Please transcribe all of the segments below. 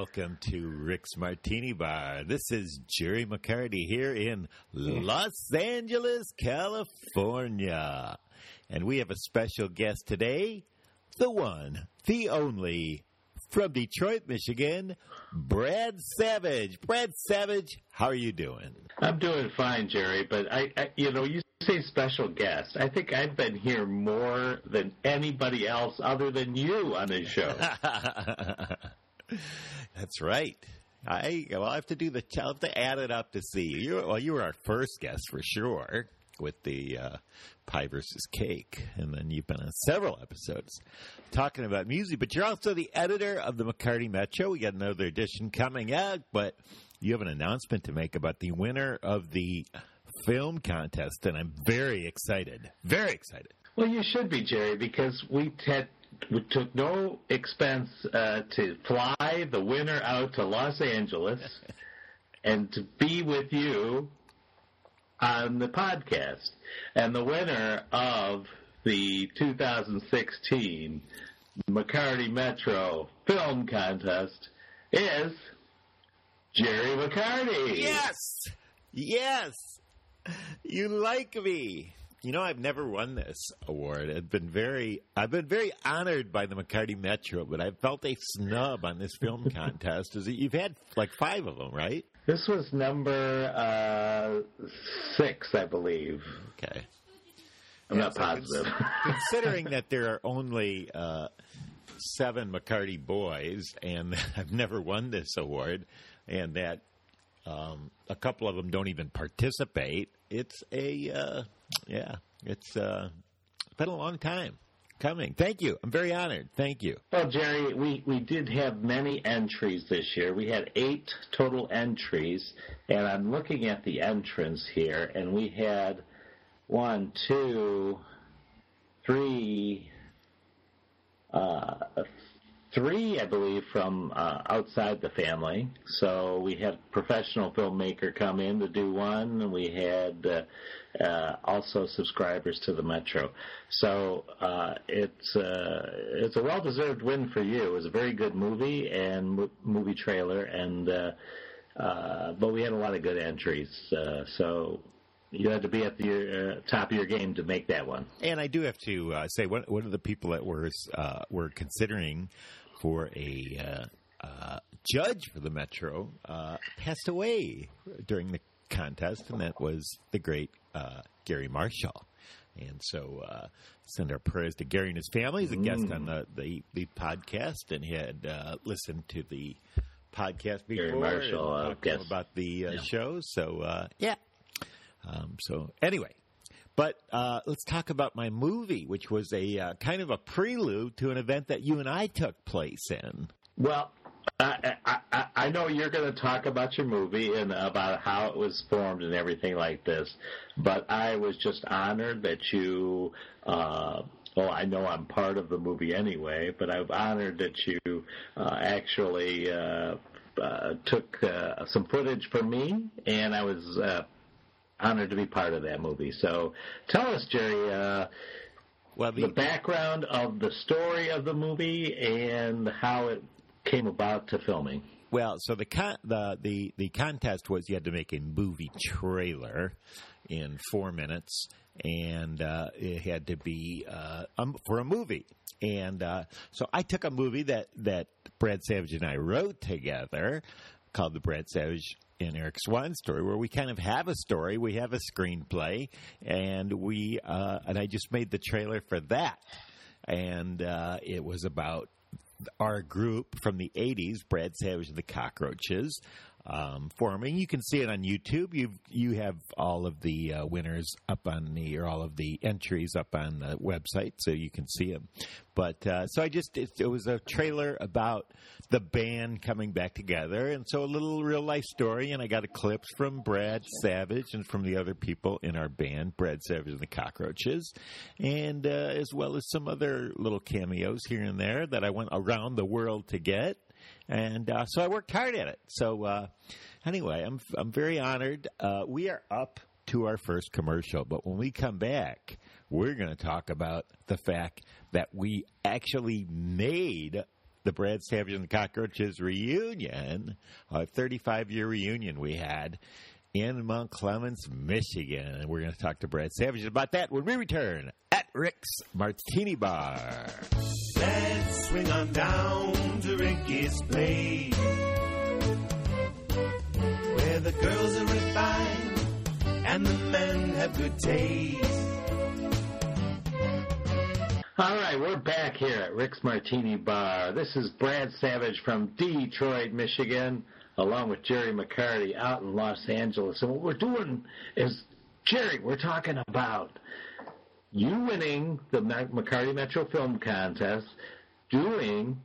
welcome to Rick's Martini Bar. This is Jerry McCarty here in Los Angeles, California. And we have a special guest today, the one, the only, from Detroit, Michigan, Brad Savage. Brad Savage, how are you doing? I'm doing fine, Jerry. But I, I, you know, you say special guest. I think I've been here more than anybody else other than you on this show. That's right. I well, I have to do the. I'll have to add it up to see. You well, you were our first guest for sure with the uh, pie versus cake, and then you've been on several episodes talking about music. But you're also the editor of the McCarty Metro. We got another edition coming out, but you have an announcement to make about the winner of the film contest, and I'm very excited. Very excited. well, you should be, Jerry, because we had took no expense uh, to fly the winner out to Los Angeles and to be with you on the podcast. And the winner of the 2016 McCarty Metro Film Contest is Jerry McCarty. Yes, yes, you like me. You know, I've never won this award. I've been very, I've been very honored by the McCarty Metro, but I felt a snub on this film contest. Is that you've had like five of them, right? This was number uh, six, I believe. Okay. I'm Yeah, not so positive. Considering that there are only uh, seven McCarty boys, and I've never won this award, and that um, a couple of them don't even participate, it's a uh, yeah, it's uh, been a long time coming. Thank you. I'm very honored. Thank you. Well, Jerry, we, we did have many entries this year. We had eight total entries, and I'm looking at the entrance here, and we had one, two, three, uh, three, I believe, from uh, outside the family. So we had professional filmmaker come in to do one, and we had uh, uh, also subscribers to the Metro. So uh, it's uh, it's a well deserved win for you. It was a very good movie and mo- movie trailer, and uh, but we had a lot of good entries. So. You had to be at the uh, top of your game to make that one. And I do have to uh, say, one, one of the people that were uh, were considering for a uh, uh, judge for the Metro uh, passed away during the contest, and that was the great uh, Garry Marshall. And so, uh, send our prayers to Garry and his family. He's a guest on the, the, the podcast and had uh, listened to the podcast before. Garry Marshall, uh, talked to him guest. about the uh, Yeah. show. So, uh, yeah. Um, so, anyway, but uh, let's talk about my movie, which was a uh, kind of a prelude to an event that you and I took place in. Well, I, I, I- know you're going to talk about your movie and about how it was formed and everything like this, but I was just honored that you. Uh, well, I know I'm part of the movie anyway, but I'm honored that you uh, actually uh, uh, took uh, some footage for me, and I was uh, honored to be part of that movie. So, tell us, Jerry. Uh, Well, the background of the story of the movie and how it came about to filming. Well, so the con- the the the contest was you had to make a movie trailer in four minutes, and uh, it had to be uh, um, for a movie. And uh, so I took a movie that that Brad Savage and I wrote together called the Brad Savage and Eric Swan story, where we kind of have a story, we have a screenplay, and we uh, and I just made the trailer for that, and uh, it was about our group from the 80s, Brad Savage and the Cockroaches, um, for them. And you can see it on YouTube. You you have all of the uh, winners up on the or all of the entries up on the website, so you can see them. But uh, so I just it, it was a trailer about the band coming back together, and so a little real life story. And I got a clips from Brad Savage and from the other people in our band, Brad Savage and the Cockroaches, and uh, as well as some other little cameos here and there that I went around the world to get and uh, so I worked hard at it. So uh, anyway, I'm I'm very honored. Uh, we are up to our first commercial, but when we come back, we're going to talk about the fact that we actually made the Brad Savage and the Cockroaches reunion, a 35 year reunion we had in Mount Clemens, Michigan. And we're going to talk to Brad Savage about that when we return at Rick's Martini Bar. Let's swing on down to Ricky's place. Where the girls are refined and the men have good taste. All right, we're back here at Rick's Martini Bar. This is Brad Savage from Detroit, Michigan, along with Jerry McCarty out in Los Angeles. And what we're doing is, Jerry, we're talking about you winning the McCarty Metro Film Contest, doing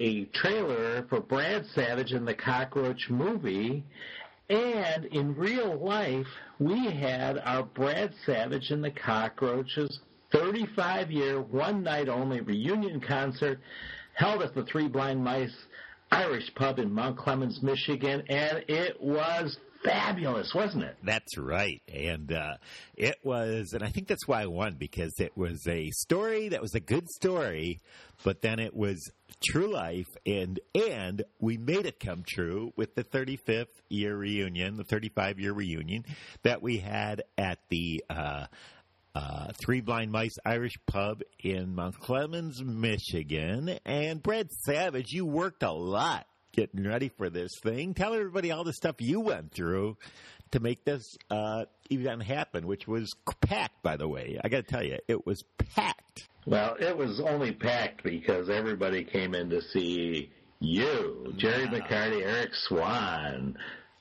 a trailer for Brad Savage and the Cockroach movie, and in real life, we had our Brad Savage and the Cockroaches 35 year, one night only reunion concert held at the Three Blind Mice Irish Pub in Mount Clemens, Michigan, and it was fabulous, wasn't it? That's right. And uh, it was, and I think that's why I won because it was a story that was a good story, but then it was true life, and and we made it come true with the 35th year reunion, the 35 year reunion that we had at the. Uh, uh, Three Blind Mice Irish Pub in Mount Clemens, Michigan. And Brad Savage, you worked a lot getting ready for this thing. Tell everybody all the stuff you went through to make this uh, event happen, which was packed, by the way. I got to tell you, it was packed. Well, it was only packed because everybody came in to see you, Jerry Wow. McCarty, Eric Swan,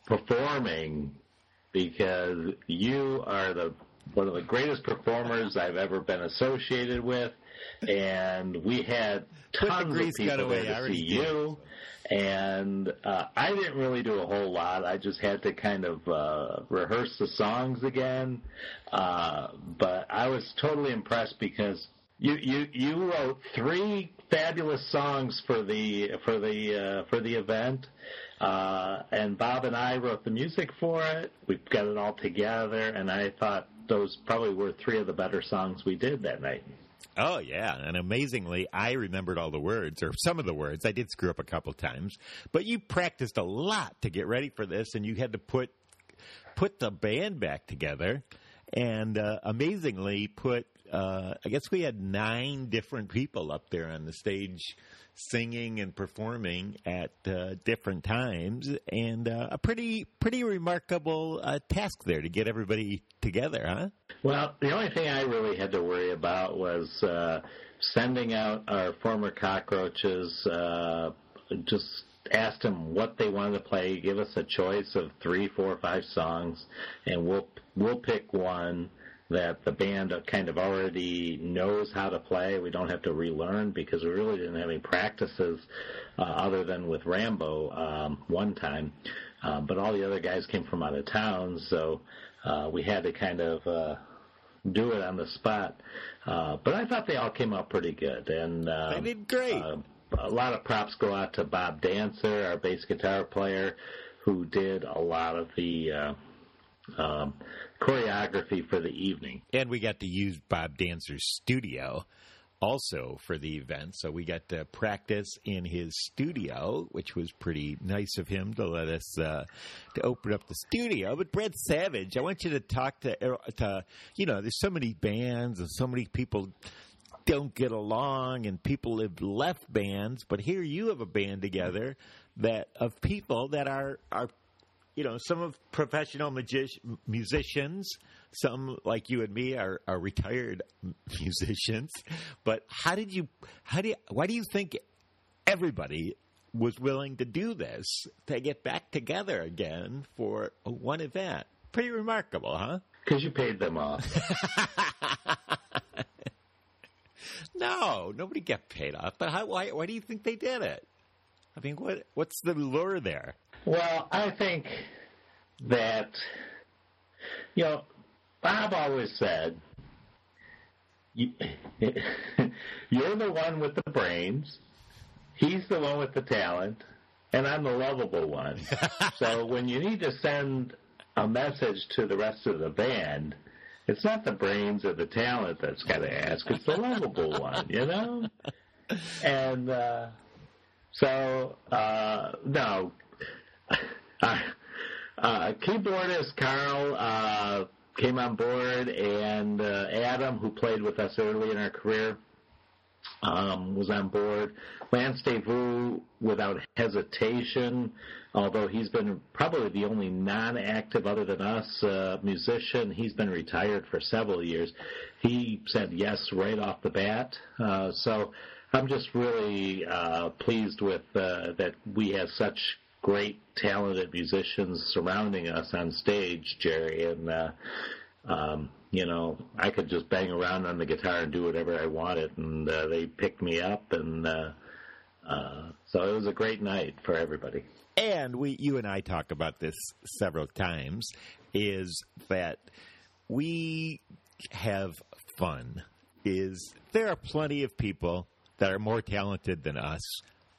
performing because you are the one of the greatest performers I've ever been associated with, and we had tons of people there to see you. And uh, I didn't really do a whole lot. I just had to kind of uh, rehearse the songs again. Uh, but I was totally impressed because you you you wrote three fabulous songs for the for the uh, for the event, uh, and Bob and I wrote the music for it. We've got it all together, and I thought those probably were three of the better songs we did that night. Oh yeah, and amazingly, I remembered all the words or some of the words. I did screw up a couple times, but you practiced a lot to get ready for this, and you had to put put the band back together, and uh, amazingly put. Uh, I guess we had nine different people up there on the stage singing and performing at uh, different times, and uh, a pretty pretty remarkable uh, task there to get everybody together, huh? Well, the only thing I really had to worry about was uh, sending out our former cockroaches. Uh, just asked them what they wanted to play. Give us a choice of three, four, five songs, and we'll we'll pick one that the band kind of already knows how to play. We don't have to relearn because we really didn't have any practices uh, other than with Rambo um, one time. Uh, but all the other guys came from out of town, so uh, we had to kind of uh, do it on the spot. Uh, but I thought they all came out pretty good, and uh, They did great. Uh, a lot of props go out to Bob Dancer, our bass guitar player, who did a lot of the uh, um, choreography for the evening. and we got to use Bob Dancer's studio also for the event. So we got to practice in his studio, which was pretty nice of him to let us uh, to open up the studio. But Brad Savage, I want you to talk to to you know, there's so many bands and so many people don't get along and people have left bands, but here you have a band together that of people that are are you know, some of professional magic- musicians, some like you and me are, are retired musicians. But how did you? How do? You, why do you think everybody was willing to do this to get back together again for one event. Pretty remarkable, huh? Because you paid them off. no, nobody got paid off. But how, why, why do you think they did it? I mean, what what's the lure there? Well, I think that you know, Bob always said, you, "You're the one with the brains, he's the one with the talent, and I'm the lovable one." so when you need to send a message to the rest of the band, it's not the brains or the talent that's got to ask; it's the lovable one, you know. And uh, so, uh, no. Uh, uh, keyboardist Carl uh, came on board, and uh, Adam, who played with us early in our career, um, was on board. Lance Devu, without hesitation, although he's been probably the only non-active other than us uh, musician, he's been retired for several years. He said yes right off the bat. Uh, so I'm just really uh, pleased with uh, that we have such great, talented musicians surrounding us on stage, Jerry, and uh, um, you know, I could just bang around on the guitar and do whatever I wanted, and uh, they picked me up, and uh, uh, so it was a great night for everybody. And we, you and I talk about this several times, is that we have fun. Is there are plenty of people that are more talented than us.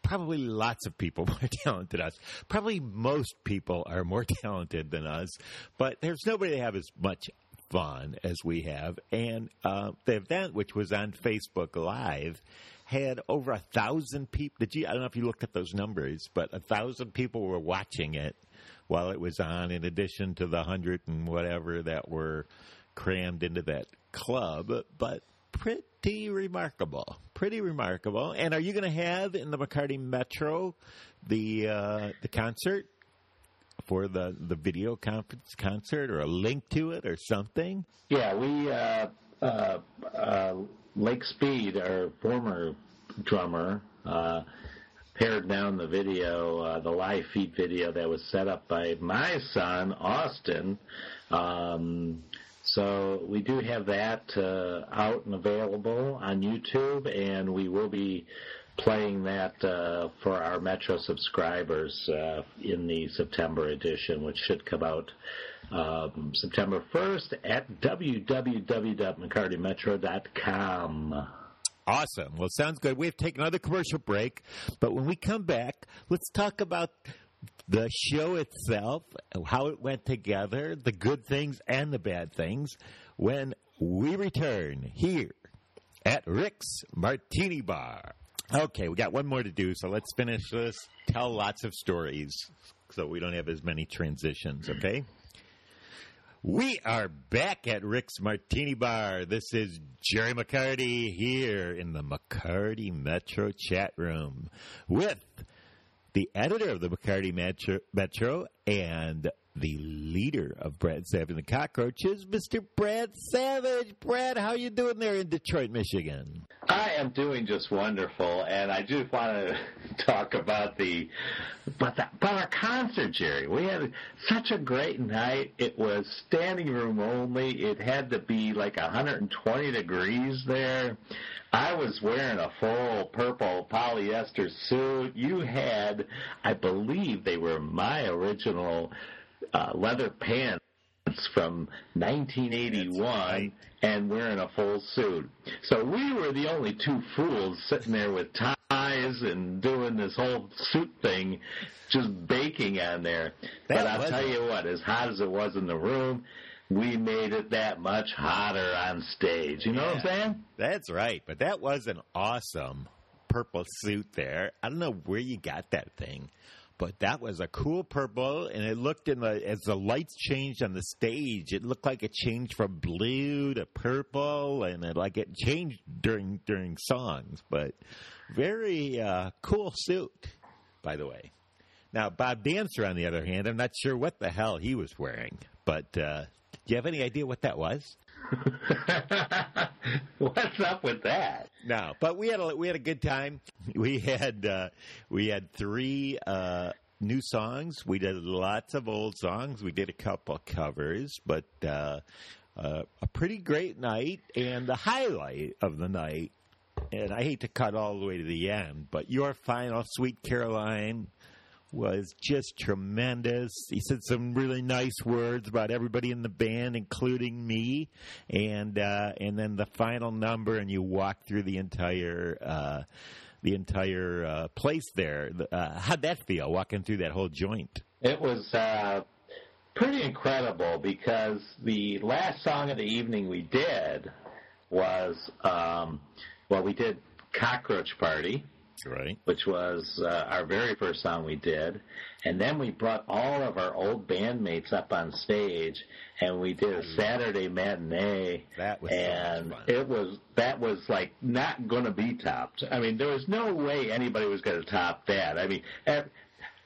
Probably lots of people more talented than us. Probably most people are more talented than us, but there's nobody to have as much fun as we have. And uh, the event, which was on Facebook Live, had over a thousand people. Did you? I don't know if you looked at those numbers, but a thousand people were watching it while it was on. In addition to the hundred and whatever that were crammed into that club, but pretty remarkable. Pretty remarkable. And are you going to have in the McCarty Metro the uh, the concert for the the video conference concert or a link to it or something? Yeah, we uh, uh, uh, Lake Speed, our former drummer, uh, pared down the video, uh, the live feed video that was set up by my son Austin. Um, so we do have that uh, out and available on YouTube, and we will be playing that uh, for our Metro subscribers uh, in the September edition, which should come out um, September 1st at www.mccartymetro.com. Awesome. Well, sounds good. We have to take another commercial break, but when we come back, let's talk about the show itself, how it went together, the good things and the bad things, when we return here at Rick's Martini Bar. Okay, we got one more to do, so let's finish this. Tell lots of stories so we don't have as many transitions, okay? We are back at Rick's Martini Bar. This is Jerry McCarty here in the McCarty Metro chat room with the editor of the McCarty Metro, Metro and the leader of Brad Savage and the Cockroaches, Mr. Brad Savage. Brad, how you doing there in Detroit, Michigan? I am doing just wonderful, and I just want to talk about the but the, about our concert, Jerry. We had such a great night. It was standing room only. It had to be like 120 degrees there. I was wearing a full purple polyester suit. You had, I believe, they were my original uh, leather pants from 1981 right. and wearing a full suit. So we were the only two fools sitting there with ties and doing this whole suit thing, just baking on there. That but I'll tell a- you what, as hot as it was in the room, we made it that much hotter on stage. You know what I'm saying? That's right, but that was an awesome purple suit there. I don't know where you got that thing, but that was a cool purple, and it looked in the as the lights changed on the stage, it looked like it changed from blue to purple, and it like it changed during during songs. But very uh, cool suit, by the way. Now Bob Dancer, on the other hand, I'm not sure what the hell he was wearing, but uh, Do you have any idea what that was? What's up with that? No, but we had a we had a good time. We had uh, we had three uh, new songs. We did lots of old songs. We did a couple covers, but uh, uh, a pretty great night. And the highlight of the night, and I hate to cut all the way to the end, but your final, Sweet Caroline, was just tremendous. He said some really nice words about everybody in the band, including me, and uh, and then the final number, and you walk through the entire. Uh, the entire uh, place there. Uh, how'd that feel, walking through that whole joint? It was uh, pretty incredible because the last song of the evening we did was, um, well, we did Cockroach Party, Right. which was uh, our very first song we did. And then we brought all of our old bandmates up on stage and we did a Saturday matinee. That was so and fun. it was that was like not going to be topped. I mean, there was no way anybody was going to top that. I mean,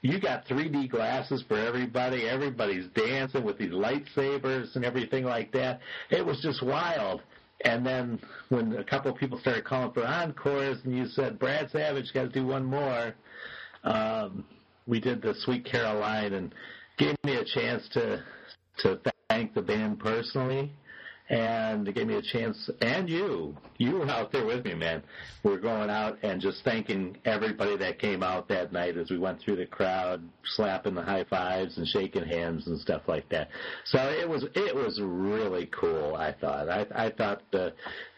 you got 3D glasses for everybody. Everybody's dancing with these lightsabers and everything like that. It was just wild. And then when a couple of people started calling for encores, and you said, "Brad Savage got to do one more," um, we did the Sweet Caroline, and gave me a chance to to thank the band personally, and it gave me a chance, and you, you were out there with me, man. We're going out and just thanking everybody that came out that night as we went through the crowd, slapping the high fives and shaking hands and stuff like that. So it was it was really cool. I thought. I I thought the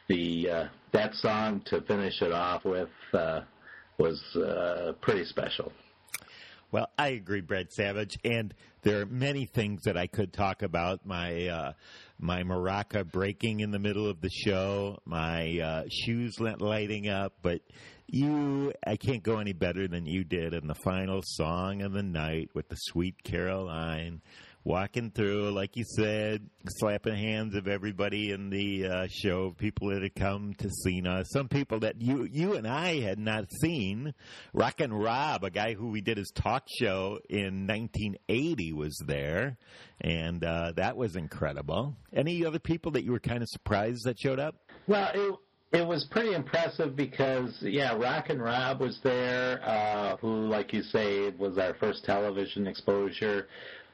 the uh, that song to finish it off with uh, was uh, pretty special. Well, I agree, Brad Savage, and there are many things that I could talk about. My uh, my maraca breaking in the middle of the show, my uh, shoes lighting up, but you, I can't go any better than you did in the final song of the night with the Sweet Caroline. Walking through, like you said, slapping hands of everybody in the uh, show, people that had come to see us, some people that you you and I had not seen. Rockin' Rob, a guy who we did his talk show in 1980, was there, and uh, that was incredible. Any other people that you were kind of surprised that showed up? Well, it it was pretty impressive because yeah, Rockin' Rob was there, uh, who, like you say, was our first television exposure.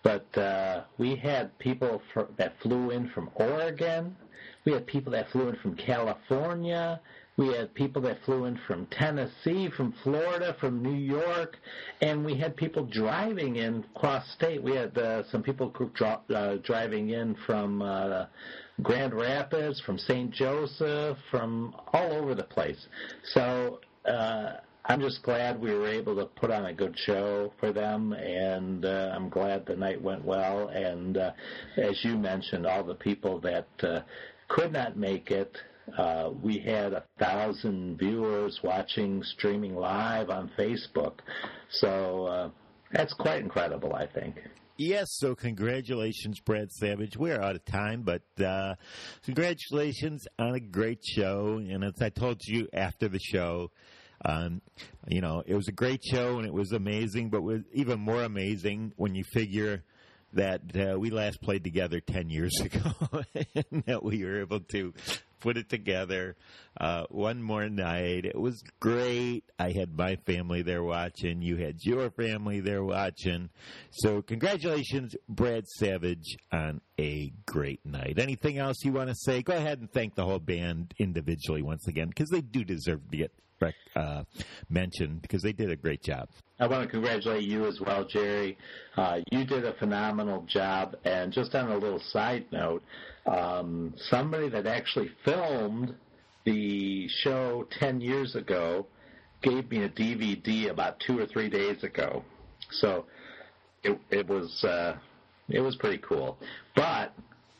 But uh, we had people fr- that flew in from Oregon. We had people that flew in from California. We had people that flew in from Tennessee, from Florida, from New York, and we had people driving in cross state. We had uh, some people dro- uh, driving in from uh, Grand Rapids, from St. Joseph, from all over the place. So uh, I'm just glad we were able to put on a good show for them, and uh, I'm glad the night went well. And uh, as you mentioned, all the people that uh, could not make it. Uh, we had a thousand viewers watching streaming live on Facebook, so uh, that's quite incredible. I think. Yes, so congratulations, Brad Savage. We're out of time, but uh, congratulations on a great show. And as I told you after the show, um, you know, it was a great show and it was amazing, but was even more amazing when you figure that uh, we last played together 10 years ago and that we were able to put it together uh, one more night. It was great. I had my family there watching. You had your family there watching. So, congratulations, Brad Savage, on a great night. Anything else you want to say? Go ahead and thank the whole band individually once again because they do deserve to get uh, mentioned because they did a great job. I want to congratulate you as well, Jerry. Uh, you did a phenomenal job. And just on a little side note, um, somebody that actually filmed the show 10 years ago gave me a DVD about two or three days ago. So it, it was uh, it was pretty cool. But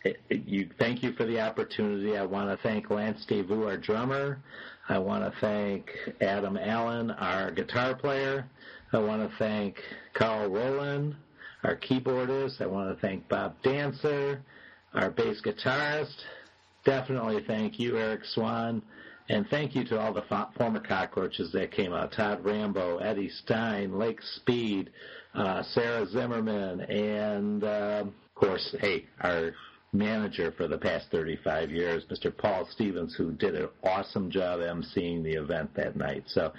it, it, you thank you for the opportunity. I want to thank Lance Devu, our drummer. I want to thank Adam Allen, our guitar player. I want to thank Carl Rowland, our keyboardist. I want to thank Bob Dancer, our bass guitarist. Definitely thank you, Eric Swan. And thank you to all the fo- former cockroaches that came out Todd Rambo, Eddie Stein, Lake Speed, uh, Sarah Zimmerman, and uh, of course, hey, our manager for the past 35 years, Mr. Paul Stevens, who did an awesome job emceeing the event that night. So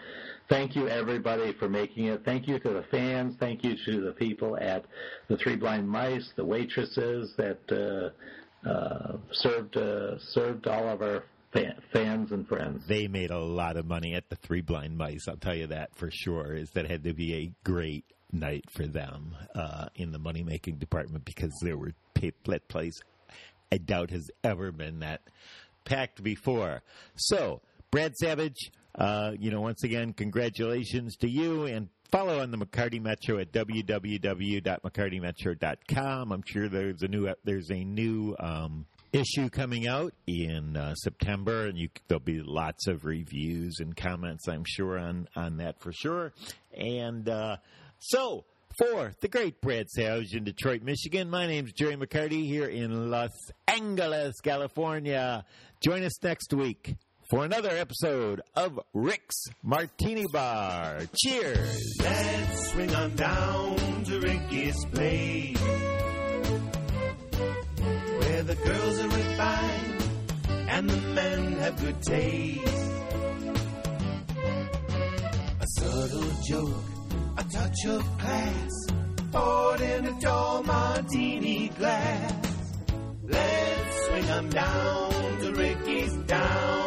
thank you everybody for making it. Thank you to the fans. Thank you to the people at the Three Blind Mice, the waitresses that uh, uh, served uh, served all of our fans and friends. They made a lot of money at the Three Blind Mice. I'll tell you that for sure. Is that had to be a great night for them uh, in the money making department because there were that place. I doubt has ever been that packed before. So, Brad Savage, uh, you know, once again, congratulations to you and follow on the McCarty Metro at www.mccartymetro.com. I'm sure there's a new there's a new um, issue coming out in uh, September, and you, there'll be lots of reviews and comments, I'm sure, on on that for sure. And uh, so. For the great Brad Savage in Detroit, Michigan, my name's Jerry McCarty here in Los Angeles, California. Join us next week for another episode of Rick's Martini Bar. Cheers! Let's swing on down to Ricky's place where the girls are refined and the men have good taste. A subtle joke, a touch of class, poured in a tall martini glass. Let's swing 'em down to Ricky's down